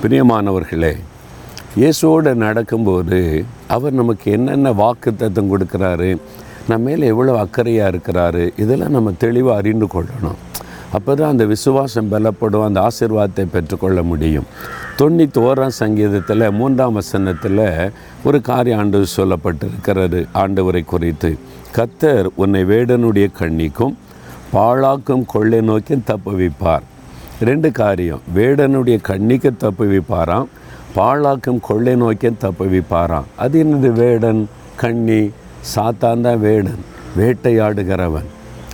பிரியமானவர்களே இயேசுவோடு நடக்கும்போது அவர் நமக்கு என்னென்ன வாக்கு தத்துவம் கொடுக்குறாரு நம்ம மேலே எவ்வளோ அக்கறையாக இருக்கிறாரு இதெல்லாம் நம்ம தெளிவாக அறிந்து கொள்ளணும். அப்போ தான் அந்த விசுவாசம் பலப்படும் அந்த ஆசிர்வாதத்தை பெற்றுக்கொள்ள முடியும். தொண்ணூற்றி ஓராம் சங்கீதத்தில் மூன்றாம் வசனத்தில் ஒரு காரிய ஆண்டு சொல்லப்பட்டிருக்கிறது ஆண்டவரை குறித்து. கத்தர் உன்னை வேடனுடைய கண்ணிக்கும் பாழாக்கும் கொள்ளை நோக்கியும் தப்புவிப்பார். ரெண்டு காரியம். வேடனுடைய கண்ணிக்கு தப்புவிப்பாராம். பாழாக்கும் கொள்ளை நோக்கி தப்பு வைப்பாராம் அது என்னது வேடன் கண்ணி? சாத்தான் தான் வேடன். வேட்டையாடுகிறவன்.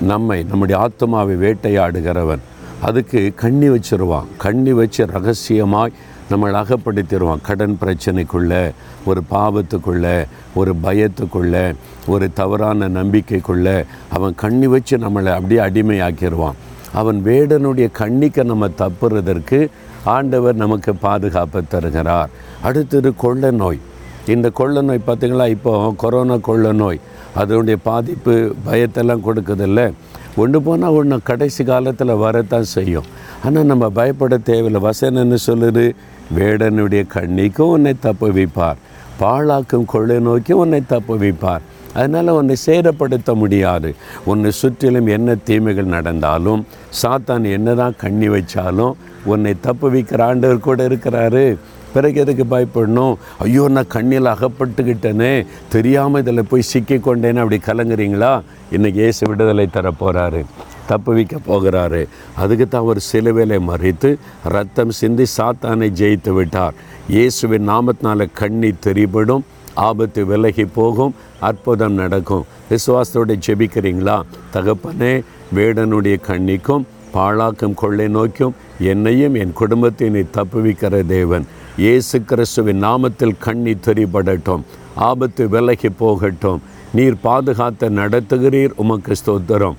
நம்மை நம்முடைய ஆத்மாவை வேட்டையாடுகிறவன். அதுக்கு கண்ணி வச்சிருவான். கண்ணி வச்சு ரகசியமாய் நம்மளை அகப்படுத்திடுவான் கடன் பிரச்சனைக்குள்ளே ஒரு பாவத்துக்குள்ளே ஒரு பயத்துக்குள்ளே ஒரு தவறான நம்பிக்கைக்குள்ளே அவன் கண்ணி வச்சு நம்மளை அப்படியே அடிமையாக்கிடுவான் அவன் வேடனுடைய கண்ணிக்க நம்ம தப்புறதற்கு ஆண்டவர் நமக்கு பாதுகாப்பை தருகிறார். அடுத்தது கொள்ள நோய். இந்த கொள்ள நோய் பார்த்திங்களா? இப்போ கொரோனா கொள்ள நோய். அதனுடைய பாதிப்பு பயத்தெல்லாம் கொடுக்குதில்ல. ஒன்று போனால் ஒன்று கடைசி காலத்தில் வரத்தான் செய்யும். ஆனால் நம்ம பயப்பட தேவையில்லை. வசனன்னு சொல்லுது வேடனுடைய கண்ணிக்கும் உன்னை தப்பு வைப்பார் பாழாக்கும் கொள்ளை நோக்கி உன்னை தப்பு வைப்பார் அதனால் உன்னை சேதப்படுத்த முடியாது. உன்னை சுற்றிலும் என்ன தீமைகள் நடந்தாலும் சாத்தான் என்னதான் கண்ணி வச்சாலும் உன்னை தப்பு வைக்கிற ஆண்டவர் கூட இருக்கிறாரு. பிறகு எதுக்கு பயப்படணும்? ஐயோ நான் கண்ணில் அகப்பட்டுக்கிட்டேனே. தெரியாமல் இதில் போய் சிக்கிக்கொண்டேன்னு அப்படி கலங்குறீங்களா? இன்றைக்கி இயேசு விடுதலை தரப்போகிறாரு தப்பு வைக்க போகிறாரு. அதுக்கு தான் அவர் சிலுவையில மறித்து ரத்தம் சிந்தி சாத்தானை ஜெயித்து விட்டார். இயேசுவின் நாமத்தினால கண்ணி தெரிபடும் ஆபத்து விலகி போகும் அற்புதம் நடக்கும். விசுவாசத்தோடு ஜெபிக்கிறீங்களா? தகப்பனே வேடனுடைய கண்ணிக்கும் பாழாக்கும் கொள்ளை நோக்கும் என்னையும் என் குடும்பத்தை நீ தப்புவிக்கிற தேவன். இயேசு கிறிஸ்துவின் நாமத்தில் கண்ணி தெரிபடட்டும் ஆபத்து விலகி போகட்டும். நீர் பாதுகாத்த நடத்துகிறீர் உமக்கு ஸ்தோத்திரம்.